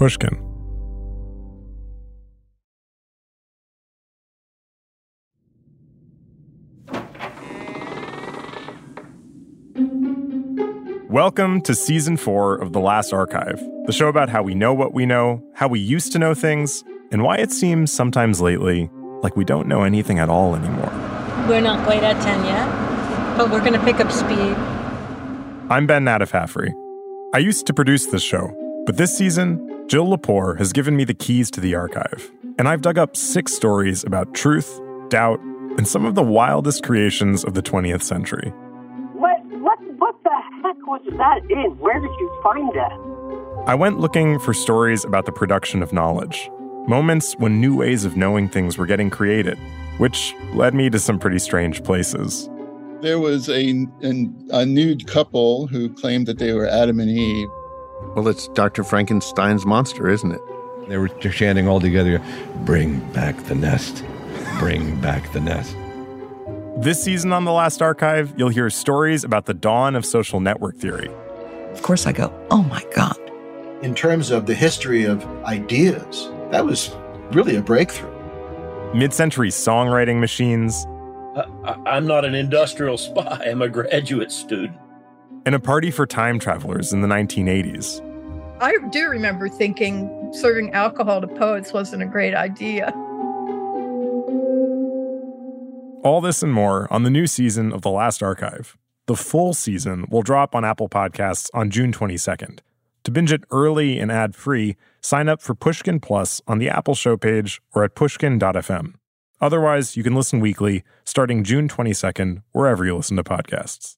Pushkin. Welcome to season four of The Last Archive, the show about how we know what we know, how we used to know things, and why it seems sometimes lately like we don't know anything at all anymore. We're not quite at 10 yet, but we're going to pick up speed. I'm Ben Naddaff-Hafrey. I used to produce this show, but this season, Jill Lepore has given me the keys to the archive, and I've dug up six stories about truth, doubt, and some of the wildest creations of the 20th century. What, what, what the heck was that in? Where did you find that? I went looking for stories about the production of knowledge, moments when new ways of knowing things were getting created, which led me to some pretty strange places. There was a, an, a nude couple who claimed that they were Adam and Eve. Well, it's Dr. Frankenstein's monster, isn't it? They were chanting all together, Bring back the nest. Bring back the nest. This season on The Last Archive, you'll hear stories about the dawn of social network theory. Of course, I go, oh my God. In terms of the history of ideas, that was really a breakthrough. Mid century songwriting machines. Uh, I, am not an industrial spy, I'm a graduate student. And a party for time travelers in the 1980s. I do remember thinking serving alcohol to poets wasn't a great idea. All this and more on the new season of The Last Archive. The full season will drop on Apple Podcasts on June 22nd. To binge it early and ad free, sign up for Pushkin Plus on the Apple show page or at pushkin.fm. Otherwise, you can listen weekly starting June 22nd, wherever you listen to podcasts.